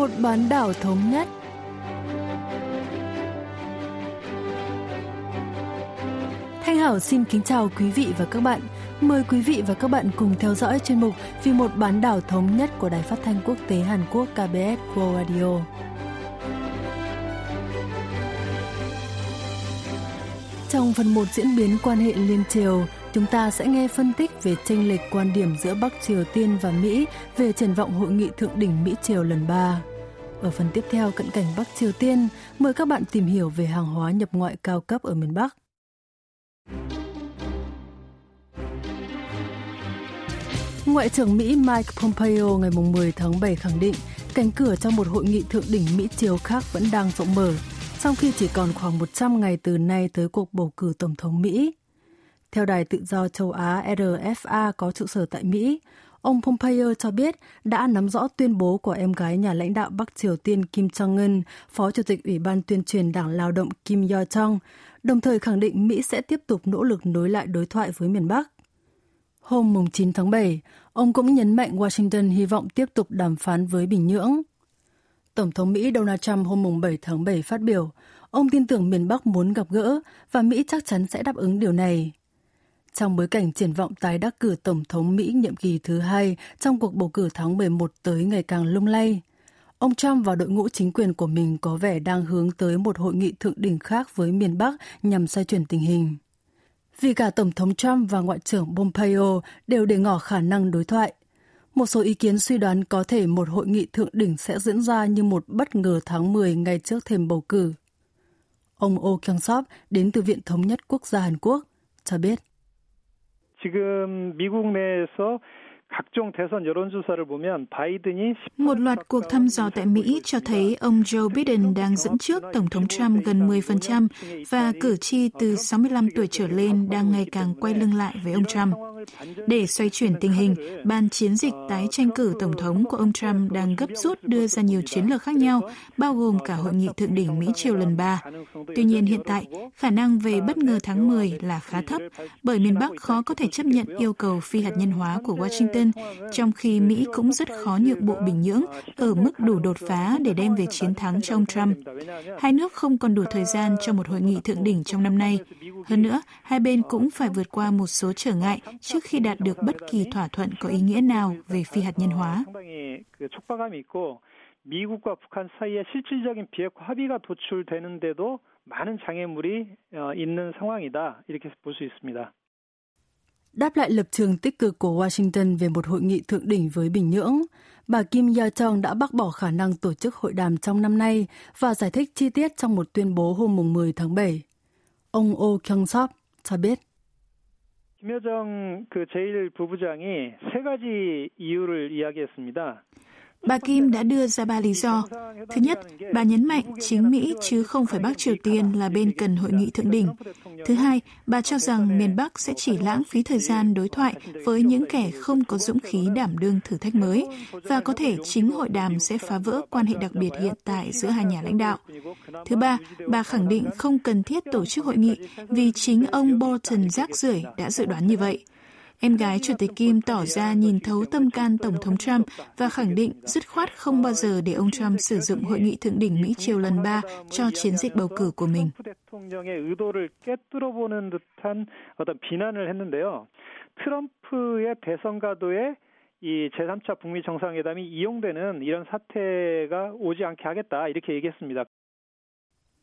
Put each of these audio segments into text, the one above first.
một bán đảo thống nhất. Thanh Hảo xin kính chào quý vị và các bạn. Mời quý vị và các bạn cùng theo dõi chuyên mục Vì một bán đảo thống nhất của Đài Phát thanh Quốc tế Hàn Quốc KBS World Radio. Trong phần 1 diễn biến quan hệ liên triều, chúng ta sẽ nghe phân tích về tranh lệch quan điểm giữa Bắc Triều Tiên và Mỹ về triển vọng hội nghị thượng đỉnh Mỹ Triều lần 3. Ở phần tiếp theo cận cảnh Bắc Triều Tiên, mời các bạn tìm hiểu về hàng hóa nhập ngoại cao cấp ở miền Bắc. Ngoại trưởng Mỹ Mike Pompeo ngày 10 tháng 7 khẳng định cánh cửa trong một hội nghị thượng đỉnh Mỹ Triều khác vẫn đang rộng mở, trong khi chỉ còn khoảng 100 ngày từ nay tới cuộc bầu cử Tổng thống Mỹ. Theo Đài Tự do châu Á RFA có trụ sở tại Mỹ, ông Pompeo cho biết đã nắm rõ tuyên bố của em gái nhà lãnh đạo Bắc Triều Tiên Kim Jong-un, Phó Chủ tịch Ủy ban tuyên truyền Đảng Lao động Kim Yo-jong, đồng thời khẳng định Mỹ sẽ tiếp tục nỗ lực nối lại đối thoại với miền Bắc. Hôm 9 tháng 7, ông cũng nhấn mạnh Washington hy vọng tiếp tục đàm phán với Bình Nhưỡng. Tổng thống Mỹ Donald Trump hôm 7 tháng 7 phát biểu, ông tin tưởng miền Bắc muốn gặp gỡ và Mỹ chắc chắn sẽ đáp ứng điều này. Trong bối cảnh triển vọng tái đắc cử Tổng thống Mỹ nhiệm kỳ thứ hai trong cuộc bầu cử tháng 11 tới ngày càng lung lay, ông Trump và đội ngũ chính quyền của mình có vẻ đang hướng tới một hội nghị thượng đỉnh khác với miền Bắc nhằm xoay chuyển tình hình. Vì cả Tổng thống Trump và Ngoại trưởng Pompeo đều để ngỏ khả năng đối thoại. Một số ý kiến suy đoán có thể một hội nghị thượng đỉnh sẽ diễn ra như một bất ngờ tháng 10 ngay trước thềm bầu cử. Ông Oh Kyung-sop đến từ Viện Thống nhất Quốc gia Hàn Quốc cho biết. 지금 미국 내에서 một loạt cuộc thăm dò tại Mỹ cho thấy ông Joe Biden đang dẫn trước Tổng thống Trump gần 10% và cử tri từ 65 tuổi trở lên đang ngày càng quay lưng lại với ông Trump. Để xoay chuyển tình hình, ban chiến dịch tái tranh cử Tổng thống của ông Trump đang gấp rút đưa ra nhiều chiến lược khác nhau, bao gồm cả hội nghị thượng đỉnh Mỹ-Triều lần 3. Tuy nhiên hiện tại, khả năng về bất ngờ tháng 10 là khá thấp, bởi miền Bắc khó có thể chấp nhận yêu cầu phi hạt nhân hóa của Washington, trong khi Mỹ cũng rất khó nhượng bộ Bình Nhưỡng ở mức đủ đột phá để đem về chiến thắng cho ông Trump. Hai nước không còn đủ thời gian cho một hội nghị thượng đỉnh trong năm nay. Hơn nữa, hai bên cũng phải vượt qua một số trở ngại trước khi đạt được bất kỳ thỏa thuận có ý nghĩa nào về phi hạt nhân hóa. 미국과 북한 사이에 실질적인 비핵화 합의가 도출되는데도 많은 장애물이 있는 상황이다. 이렇게 볼 수 있습니다. Đáp lại lập trường tích cực của Washington về một hội nghị thượng đỉnh với Bình Nhưỡng, bà Kim Yo-jong đã bác bỏ khả năng tổ chức hội đàm trong năm nay và giải thích chi tiết trong một tuyên bố hôm 10 tháng 7. Ông Oh Kyung-sop cho biết. 김여정 그 제1부부장이 세 가지 이유를 이야기했습니다. Bà Kim đã đưa ra ba lý do. Thứ nhất, bà nhấn mạnh chính Mỹ chứ không phải Bắc Triều Tiên là bên cần hội nghị thượng đỉnh. Thứ hai, bà cho rằng miền Bắc sẽ chỉ lãng phí thời gian đối thoại với những kẻ không có dũng khí đảm đương thử thách mới và có thể chính hội đàm sẽ phá vỡ quan hệ đặc biệt hiện tại giữa hai nhà lãnh đạo. Thứ ba, bà khẳng định không cần thiết tổ chức hội nghị vì chính ông Bolton rác rưởi đã dự đoán như vậy. Em gái Chủ tịch Kim tỏ ra nhìn thấu tâm can Tổng thống Trump và khẳng định dứt khoát không bao giờ để ông Trump sử dụng hội nghị thượng đỉnh Mỹ triều lần 3 cho chiến dịch bầu cử của mình. 트럼프의 대선 가도에 이 제3차 북미 정상회담이 이용되는 이런 사태가 오지 않게 하겠다 이렇게 얘기했습니다.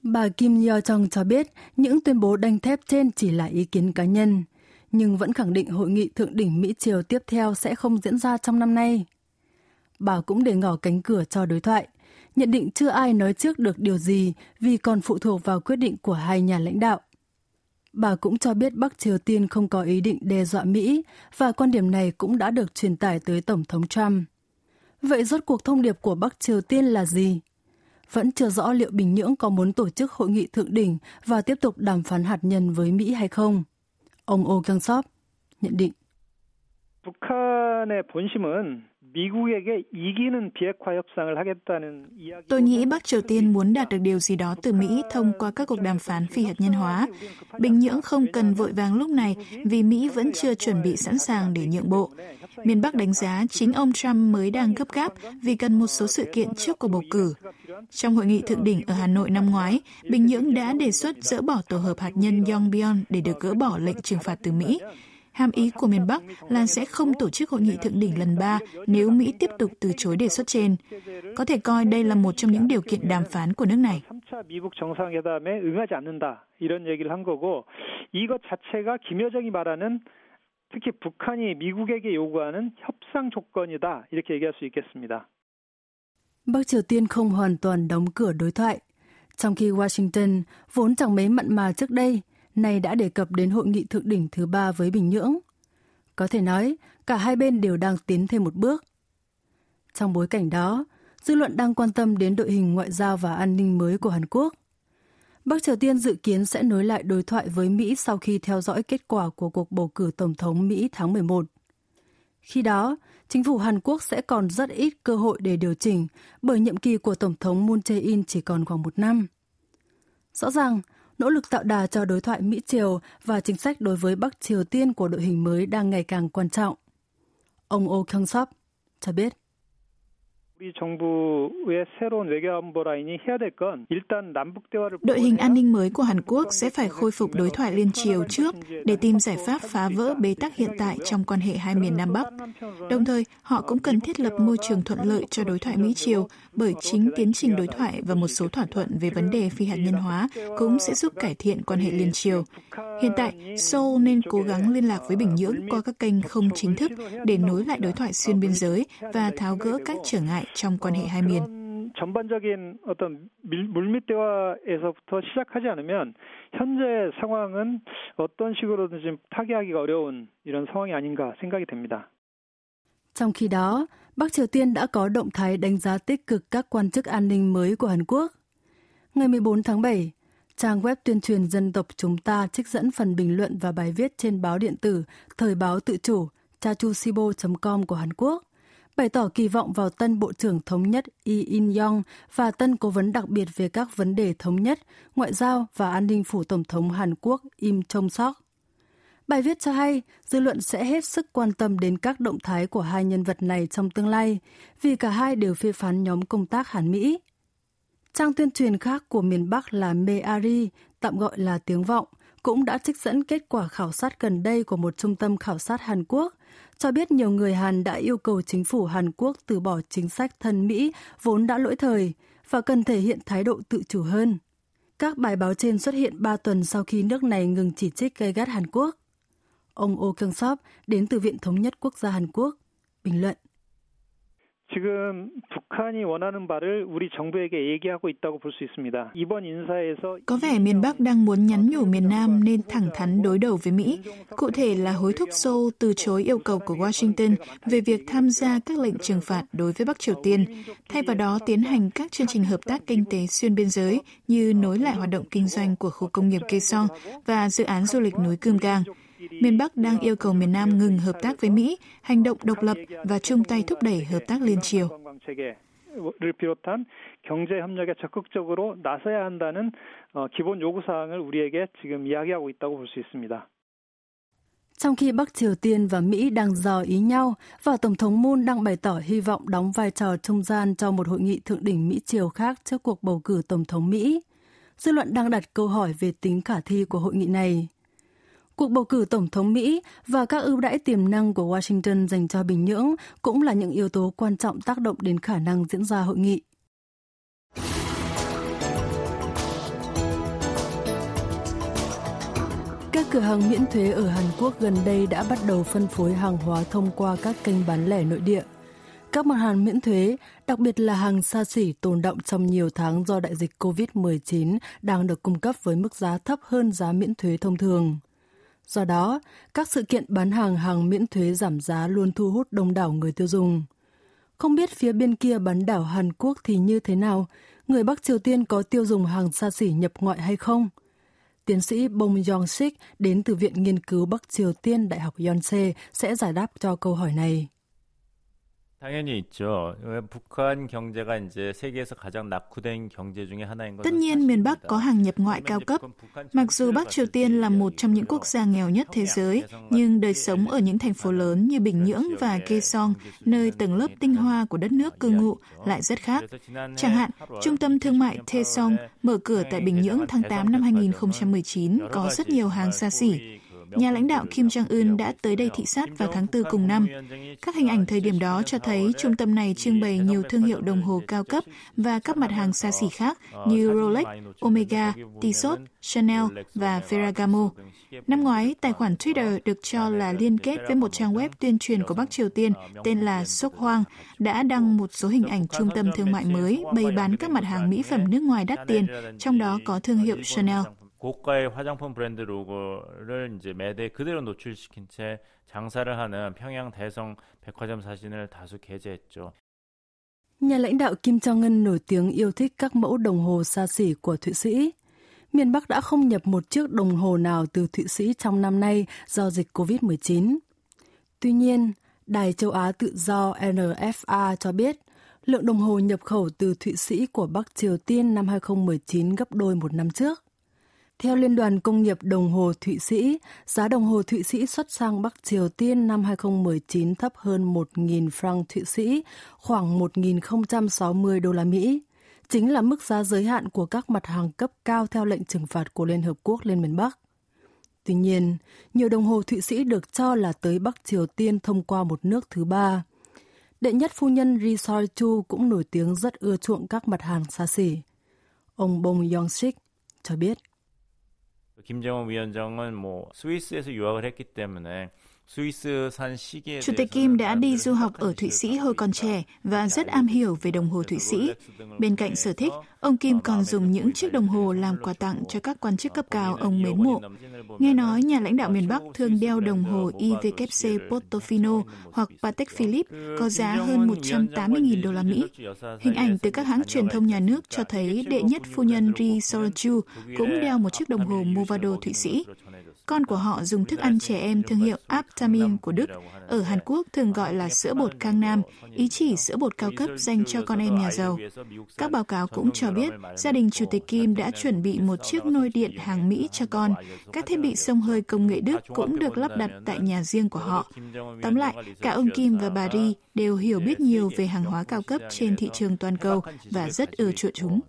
Bà Kim Yo Jong cho biết những tuyên bố đanh thép trên chỉ là ý kiến cá nhân nhưng vẫn khẳng định hội nghị thượng đỉnh Mỹ-Triều tiếp theo sẽ không diễn ra trong năm nay. Bà cũng để ngỏ cánh cửa cho đối thoại, nhận định chưa ai nói trước được điều gì vì còn phụ thuộc vào quyết định của hai nhà lãnh đạo. Bà cũng cho biết Bắc Triều Tiên không có ý định đe dọa Mỹ và quan điểm này cũng đã được truyền tải tới Tổng thống Trump. Vậy rốt cuộc thông điệp của Bắc Triều Tiên là gì? Vẫn chưa rõ liệu Bình Nhưỡng có muốn tổ chức hội nghị thượng đỉnh và tiếp tục đàm phán hạt nhân với Mỹ hay không Ông Oh Kyung-sop nhận định. 북한의 본심은 Tôi nghĩ Bắc Triều Tiên muốn đạt được điều gì đó từ Mỹ thông qua các cuộc đàm phán phi hạt nhân hóa. Bình Nhưỡng không cần vội vàng lúc này vì Mỹ vẫn chưa chuẩn bị sẵn sàng để nhượng bộ. Miền Bắc đánh giá chính ông Trump mới đang gấp gáp vì cần một số sự kiện trước cuộc bầu cử. Trong hội nghị thượng đỉnh ở Hà Nội năm ngoái, Bình Nhưỡng đã đề xuất dỡ bỏ tổ hợp hạt nhân Yongbyon để được gỡ bỏ lệnh trừng phạt từ Mỹ. Hàm ý của miền Bắc là sẽ không tổ chức hội nghị thượng đỉnh lần 3 nếu Mỹ tiếp tục từ chối đề xuất trên. Có thể coi đây là một trong những điều kiện đàm phán của nước này. 미국 정상회담에 응하지 않는다 이런 얘기를 한 거고 이것 자체가 김여정이 말하는 특히 북한이 미국에게 요구하는 협상 조건이다 이렇게 얘기할 수 있겠습니다. Bắc Triều Tiên không hoàn toàn đóng cửa đối thoại, trong khi Washington vốn chẳng mấy mặn mà trước đây nay đã đề cập đến hội nghị thượng đỉnh thứ ba với Bình Nhưỡng. Có thể nói, cả hai bên đều đang tiến thêm một bước. Trong bối cảnh đó, dư luận đang quan tâm đến đội hình ngoại giao và an ninh mới của Hàn Quốc. Bắc Triều Tiên dự kiến sẽ nối lại đối thoại với Mỹ sau khi theo dõi kết quả của cuộc bầu cử Tổng thống Mỹ tháng 11. Khi đó, chính phủ Hàn Quốc sẽ còn rất ít cơ hội để điều chỉnh bởi nhiệm kỳ của Tổng thống Moon Jae-in chỉ còn khoảng một năm. Rõ ràng, nỗ lực tạo đà cho đối thoại Mỹ-Triều và chính sách đối với Bắc Triều Tiên của đội hình mới đang ngày càng quan trọng. Ông Oh Kyung-sop cho biết. Đội hình an ninh mới của Hàn Quốc sẽ phải khôi phục đối thoại liên triều trước để tìm giải pháp phá vỡ bế tắc hiện tại trong quan hệ hai miền Nam Bắc. Đồng thời, họ cũng cần thiết lập môi trường thuận lợi cho đối thoại Mỹ-Triều bởi chính tiến trình đối thoại và một số thỏa thuận về vấn đề phi hạt nhân hóa cũng sẽ giúp cải thiện quan hệ liên triều. Hiện tại, Seoul nên cố gắng liên lạc với Bình Nhưỡng qua các kênh không chính thức để nối lại đối thoại xuyên biên giới và tháo gỡ các trở ngại trong quan hệ hai miền. 전반적인 어떤 물밑대화에서부터 시작하지 않으면 현재 상황은 어떤 식으로든지 타개하기가 어려운 이런 상황이 아닌가 생각이 됩니다. Trong khi đó, Bắc Triều Tiên đã có động thái đánh giá tích cực các quan chức an ninh mới của Hàn Quốc. Ngày 14 tháng 7, trang web tuyên truyền dân tộc chúng ta trích dẫn phần bình luận và bài viết trên báo điện tử Thời báo tự chủ chachusibo.com của Hàn Quốc bày tỏ kỳ vọng vào tân Bộ trưởng Thống nhất Lee In-yong và tân Cố vấn đặc biệt về các vấn đề thống nhất, ngoại giao và an ninh phủ Tổng thống Hàn Quốc Im Chong-sok. Bài viết cho hay, dư luận sẽ hết sức quan tâm đến các động thái của hai nhân vật này trong tương lai, vì cả hai đều phê phán nhóm công tác Hàn Mỹ. Trang tuyên truyền khác của miền Bắc là Meari, tạm gọi là tiếng vọng, cũng đã trích dẫn kết quả khảo sát gần đây của một trung tâm khảo sát Hàn Quốc, cho biết nhiều người Hàn đã yêu cầu chính phủ Hàn Quốc từ bỏ chính sách thân Mỹ vốn đã lỗi thời và cần thể hiện thái độ tự chủ hơn. Các bài báo trên xuất hiện 3 tuần sau khi nước này ngừng chỉ trích gay gắt Hàn Quốc. Ông Oh Kyung-sop đến từ Viện Thống nhất Quốc gia Hàn Quốc, bình luận. 지금 북한이 원하는 바를 우리 정부에게 얘기하고 있다고 볼 수 있습니다. 이번 인사에서 Có vẻ miền Bắc đang muốn nhắn nhủ miền Nam nên thẳng thắn đối đầu với Mỹ. Cụ thể là hối thúc Seoul từ chối yêu cầu của Washington về việc tham gia các lệnh trừng phạt đối với Bắc Triều Tiên, thay vào đó tiến hành các chương trình hợp tác kinh tế xuyên biên giới như nối lại hoạt động kinh doanh của khu công nghiệp Kaesong và dự án du lịch núi Cơm Gang miền Bắc đang yêu cầu miền Nam ngừng hợp tác với Mỹ, hành động độc lập và chung tay thúc đẩy hợp tác liên triều. 를 비롯한 경제 협력에 적극적으로 나서야 한다는 기본 요구 사항을 우리에게 지금 이야기하고 있다고 볼 수 있습니다. Trong khi Bắc Triều Tiên và Mỹ đang dò ý nhau và Tổng thống Moon đang bày tỏ hy vọng đóng vai trò trung gian cho một hội nghị thượng đỉnh Mỹ-Triều khác trước cuộc bầu cử Tổng thống Mỹ, dư luận đang đặt câu hỏi về tính khả thi của hội nghị này. Cuộc bầu cử Tổng thống Mỹ và các ưu đãi tiềm năng của Washington dành cho Bình Nhưỡng cũng là những yếu tố quan trọng tác động đến khả năng diễn ra hội nghị. Các cửa hàng miễn thuế ở Hàn Quốc gần đây đã bắt đầu phân phối hàng hóa thông qua các kênh bán lẻ nội địa. Các mặt hàng miễn thuế, đặc biệt là hàng xa xỉ tồn động trong nhiều tháng do đại dịch COVID-19 đang được cung cấp với mức giá thấp hơn giá miễn thuế thông thường. Do đó, các sự kiện bán hàng hàng miễn thuế giảm giá luôn thu hút đông đảo người tiêu dùng. Không biết phía bên kia bán đảo Hàn Quốc thì như thế nào, người Bắc Triều Tiên có tiêu dùng hàng xa xỉ nhập ngoại hay không? Tiến sĩ Bong Yong-sik đến từ Viện Nghiên cứu Bắc Triều Tiên Đại học Yonsei sẽ giải đáp cho câu hỏi này. 당연히 있죠. 북한 경제가 이제 세계에서 가장 낙후된 경제 중에 하나인 Tất nhiên miền Bắc có hàng nhập ngoại cao cấp. Mặc dù Bắc Triều Tiên là một trong những quốc gia nghèo nhất thế giới, nhưng đời sống ở những thành phố lớn như Bình Nhưỡng và Kaesong, nơi tầng lớp tinh hoa của đất nước cư ngụ, lại rất khác. Chẳng hạn, trung tâm thương mại Taesong mở cửa tại Bình Nhưỡng tháng 8 năm 2019 có rất nhiều hàng xa xỉ Nhà lãnh đạo Kim Jong-un đã tới đây thị sát vào tháng 4 cùng năm. Các hình ảnh thời điểm đó cho thấy trung tâm này trưng bày nhiều thương hiệu đồng hồ cao cấp và các mặt hàng xa xỉ khác như Rolex, Omega, Tissot, Chanel và Ferragamo. Năm ngoái, tài khoản Twitter được cho là liên kết với một trang web tuyên truyền của Bắc Triều Tiên tên là Sok Hoang đã đăng một số hình ảnh trung tâm thương mại mới bày bán các mặt hàng mỹ phẩm nước ngoài đắt tiền, trong đó có thương hiệu Chanel. 고가의 화장품 브랜드 로고를 이제 매대 그대로 노출시킨 채 장사를 하는 평양 대성 백화점 사진을 다수 게재했죠. Nhà lãnh đạo Kim Jong-un nổi tiếng yêu thích các mẫu đồng hồ xa xỉ của Thụy Sĩ. Miền Bắc đã không nhập một chiếc đồng hồ nào từ Thụy Sĩ trong năm nay do dịch COVID-19. Tuy nhiên, Đài châu Á tự do NFA cho biết lượng đồng hồ nhập khẩu từ Thụy Sĩ của Bắc Triều Tiên năm 2019 gấp đôi một năm trước. Theo Liên đoàn Công nghiệp Đồng hồ Thụy Sĩ, giá đồng hồ Thụy Sĩ xuất sang Bắc Triều Tiên năm 2019 thấp hơn 1.000 franc Thụy Sĩ, khoảng 1.060 đô la Mỹ. Chính là mức giá giới hạn của các mặt hàng cấp cao theo lệnh trừng phạt của Liên Hợp Quốc lên miền Bắc. Tuy nhiên, nhiều đồng hồ Thụy Sĩ được cho là tới Bắc Triều Tiên thông qua một nước thứ ba. Đệ nhất phu nhân Ri Soi Chu cũng nổi tiếng rất ưa chuộng các mặt hàng xa xỉ. Ông Bong Yong-sik cho biết. 김정은 위원장은 뭐 스위스에서 유학을 했기 때문에 Chủ tịch Kim đã đi du học ở Thụy Sĩ hồi còn trẻ và rất am hiểu về đồng hồ Thụy Sĩ. Bên cạnh sở thích, ông Kim còn dùng những chiếc đồng hồ làm quà tặng cho các quan chức cấp cao ông mến mộ. Nghe nói nhà lãnh đạo miền Bắc thường đeo đồng hồ IWC Portofino hoặc Patek Philippe có giá hơn 180.000 đô la Mỹ. Hình ảnh từ các hãng truyền thông nhà nước cho thấy đệ nhất phu nhân Ri Solchu cũng đeo một chiếc đồng hồ Movado Thụy Sĩ Con của họ dùng thức ăn trẻ em thương hiệu Aptamin của Đức. Ở Hàn Quốc thường gọi là sữa bột Cang Nam, ý chỉ sữa bột cao cấp dành cho con em nhà giàu. Các báo cáo cũng cho biết gia đình Chủ tịch Kim đã chuẩn bị một chiếc nôi điện hàng Mỹ cho con. Các thiết bị sông hơi công nghệ Đức cũng được lắp đặt tại nhà riêng của họ. Tóm lại, cả ông Kim và bà Ri đều hiểu biết nhiều về hàng hóa cao cấp trên thị trường toàn cầu và rất ưa chuộng chúng.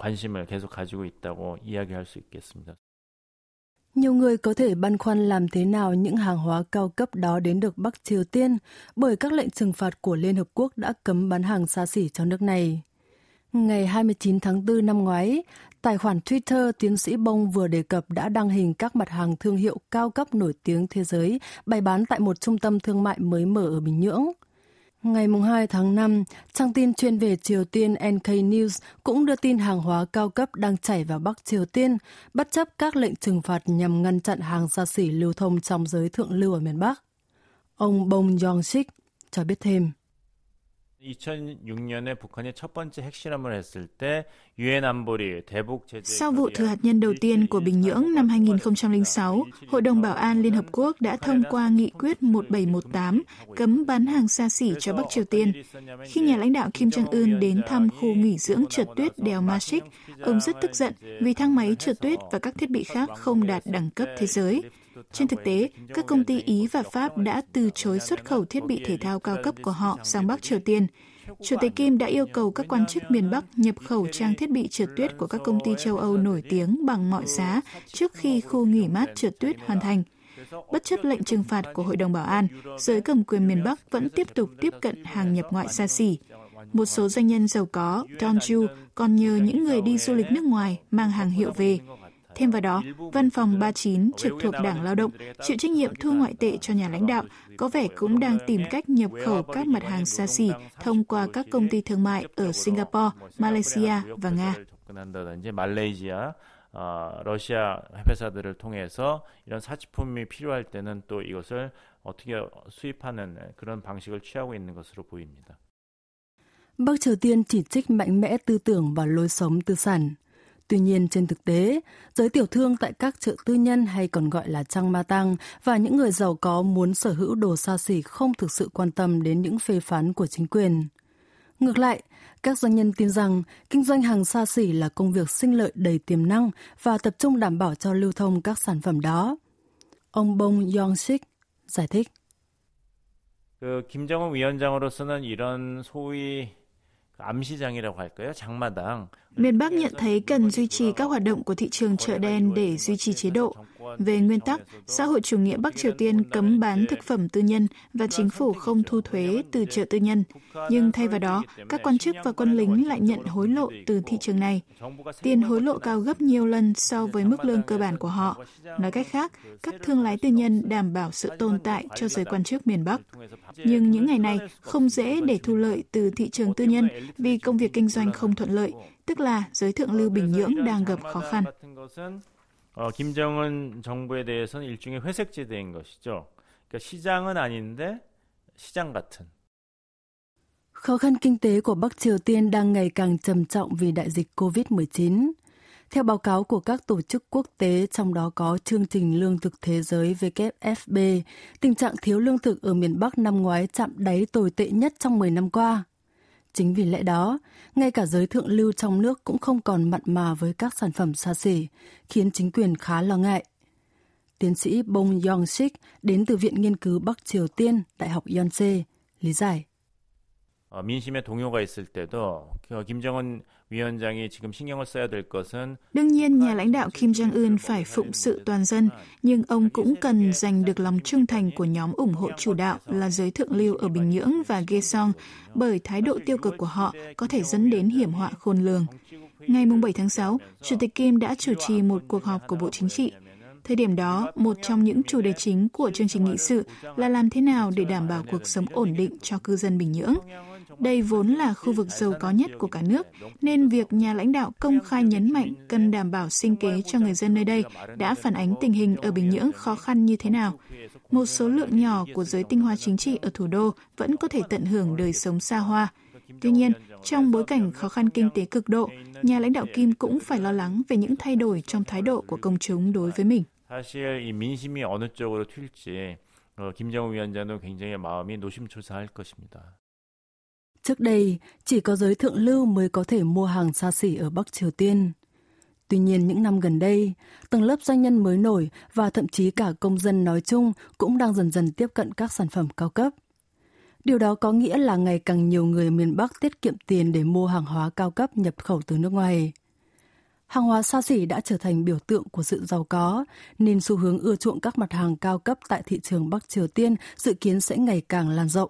관심을 계속 가지고 있다고 이야기할 수 있겠습니다. Nhiều người có thể băn khoăn làm thế nào những hàng hóa cao cấp đó đến được Bắc Triều Tiên bởi các lệnh trừng phạt của Liên Hợp Quốc đã cấm bán hàng xa xỉ cho nước này. Ngày 29 tháng 4 năm ngoái, tài khoản Twitter tiến sĩ Bông vừa đề cập đã đăng hình các mặt hàng thương hiệu cao cấp nổi tiếng thế giới bày bán tại một trung tâm thương mại mới mở ở Bình Nhưỡng. Ngày 2 tháng 5, trang tin chuyên về Triều Tiên NK News cũng đưa tin hàng hóa cao cấp đang chảy vào Bắc Triều Tiên, bất chấp các lệnh trừng phạt nhằm ngăn chặn hàng xa xỉ lưu thông trong giới thượng lưu ở miền Bắc. Ông Bong Yong-sik cho biết thêm. Sau vụ thử hạt nhân đầu tiên của Bình Nhưỡng năm 2006, Hội đồng Bảo an Liên Hợp Quốc đã thông qua nghị quyết 1718 cấm bán hàng xa xỉ cho Bắc Triều Tiên. Khi nhà lãnh đạo Kim Jong-un đến thăm khu nghỉ dưỡng trượt tuyết đèo Mashik, ông rất tức giận vì thang máy trượt tuyết và các thiết bị khác không đạt đẳng cấp thế giới. Trên thực tế, các công ty Ý và Pháp đã từ chối xuất khẩu thiết bị thể thao cao cấp của họ sang Bắc Triều Tiên. Chủ tịch Kim đã yêu cầu các quan chức miền Bắc nhập khẩu trang thiết bị trượt tuyết của các công ty châu Âu nổi tiếng bằng mọi giá trước khi khu nghỉ mát trượt tuyết hoàn thành. Bất chấp lệnh trừng phạt của Hội đồng Bảo an, giới cầm quyền miền Bắc vẫn tiếp tục tiếp cận hàng nhập ngoại xa xỉ. Một số doanh nhân giàu có, Donju, còn nhờ những người đi du lịch nước ngoài mang hàng hiệu về. Thêm vào đó, Văn phòng 39 trực thuộc Đảng Lao động chịu trách nhiệm thu ngoại tệ cho nhà lãnh đạo có vẻ cũng đang tìm cách nhập khẩu các mặt hàng xa xỉ thông qua các công ty thương mại ở Singapore, Malaysia và Nga. 어, 러시아 회사들을 통해서 이런 사치품이 필요할 때는 또 이것을 어떻게 수입하는 그런 방식을 취하고 있는 것으로 보입니다. Bắc Triều Tiên chỉ trích mạnh mẽ tư tưởng và lối sống tư sản. Tuy nhiên trên thực tế, giới tiểu thương tại các chợ tư nhân hay còn gọi là trang ma tăng và những người giàu có muốn sở hữu đồ xa xỉ không thực sự quan tâm đến những phê phán của chính quyền. Ngược lại, các doanh nhân tin rằng kinh doanh hàng xa xỉ là công việc sinh lợi đầy tiềm năng và tập trung đảm bảo cho lưu thông các sản phẩm đó. Ông Bong Yong-sik giải thích. 그 김정은 위원장으로서는 이런 소위 암시장이라고 할까요? 장마당. Miền Bắc nhận thấy cần duy trì các hoạt động của thị trường chợ đen để duy trì chế độ. Về nguyên tắc, xã hội chủ nghĩa Bắc Triều Tiên cấm bán thực phẩm tư nhân và chính phủ không thu thuế từ chợ tư nhân. Nhưng thay vào đó, các quan chức và quân lính lại nhận hối lộ từ thị trường này. Tiền hối lộ cao gấp nhiều lần so với mức lương cơ bản của họ. Nói cách khác, các thương lái tư nhân đảm bảo sự tồn tại cho giới quan chức miền Bắc. Nhưng những ngày này không dễ để thu lợi từ thị trường tư nhân vì công việc kinh doanh không thuận lợi, tức là giới thượng lưu Bình Nhưỡng đang gặp khó khăn. 어, 김정은 정부에 대해서는 일종의 회색지대인 것이죠. 그러니까 시장은 아닌데 시장 같은. Khó khăn kinh tế của Bắc Triều Tiên đang ngày càng trầm trọng vì đại dịch COVID-19. Theo báo cáo của các tổ chức quốc tế, trong đó có chương trình lương thực thế giới WFP, tình trạng thiếu lương thực ở miền Bắc năm ngoái chạm đáy tồi tệ nhất trong 10 năm qua. Chính vì lẽ đó, ngay cả giới thượng lưu trong nước cũng không còn mặn mà với các sản phẩm xa xỉ, khiến chính quyền khá lo ngại. Tiến sĩ Bong Yong-sik đến từ Viện Nghiên cứu Bắc Triều Tiên, Đại học Yonsei, lý giải. 어, 민심에 동요가 있을 때도 김정은 위원장이 지금 신경을 써야 될 것은 Đương nhiên, nhà lãnh đạo Kim Jong-un phải phụng sự toàn dân, nhưng ông cũng cần giành được lòng trung thành của nhóm ủng hộ chủ đạo là giới thượng lưu ở Bình Nhưỡng và Kaesong, bởi thái độ tiêu cực của họ có thể dẫn đến hiểm họa khôn lường. Ngày 7 tháng 6, Chủ tịch Kim đã chủ trì một cuộc họp của Bộ Chính trị. Thời điểm đó, một trong những chủ đề chính của chương trình nghị sự là làm thế nào để đảm bảo cuộc sống ổn định cho cư dân Bình Nhưỡng. Đây vốn là khu vực giàu có nhất của cả nước, nên việc nhà lãnh đạo công khai nhấn mạnh cần đảm bảo sinh kế cho người dân nơi đây đã phản ánh tình hình ở Bình Nhưỡng khó khăn như thế nào. Một số lượng nhỏ của giới tinh hoa chính trị ở thủ đô vẫn có thể tận hưởng đời sống xa hoa. Tuy nhiên, trong bối cảnh khó khăn kinh tế cực độ, nhà lãnh đạo Kim cũng phải lo lắng về những thay đổi trong thái độ của công chúng đối với mình. 사실 이 민심이 어느 쪽으로 튈지 어, 김정은 위원장도 굉장히 마음이 노심초사할 것입니다. Trước đây, chỉ có giới thượng lưu mới có thể mua hàng xa xỉ ở Bắc Triều Tiên. Tuy nhiên những năm gần đây, tầng lớp doanh nhân mới nổi và thậm chí cả công dân nói chung cũng đang dần dần tiếp cận các sản phẩm cao cấp. Điều đó có nghĩa là ngày càng nhiều người miền Bắc tiết kiệm tiền để mua hàng hóa cao cấp nhập khẩu từ nước ngoài. Hàng hóa xa xỉ đã trở thành biểu tượng của sự giàu có, nên xu hướng ưa chuộng các mặt hàng cao cấp tại thị trường Bắc Triều Tiên dự kiến sẽ ngày càng lan rộng.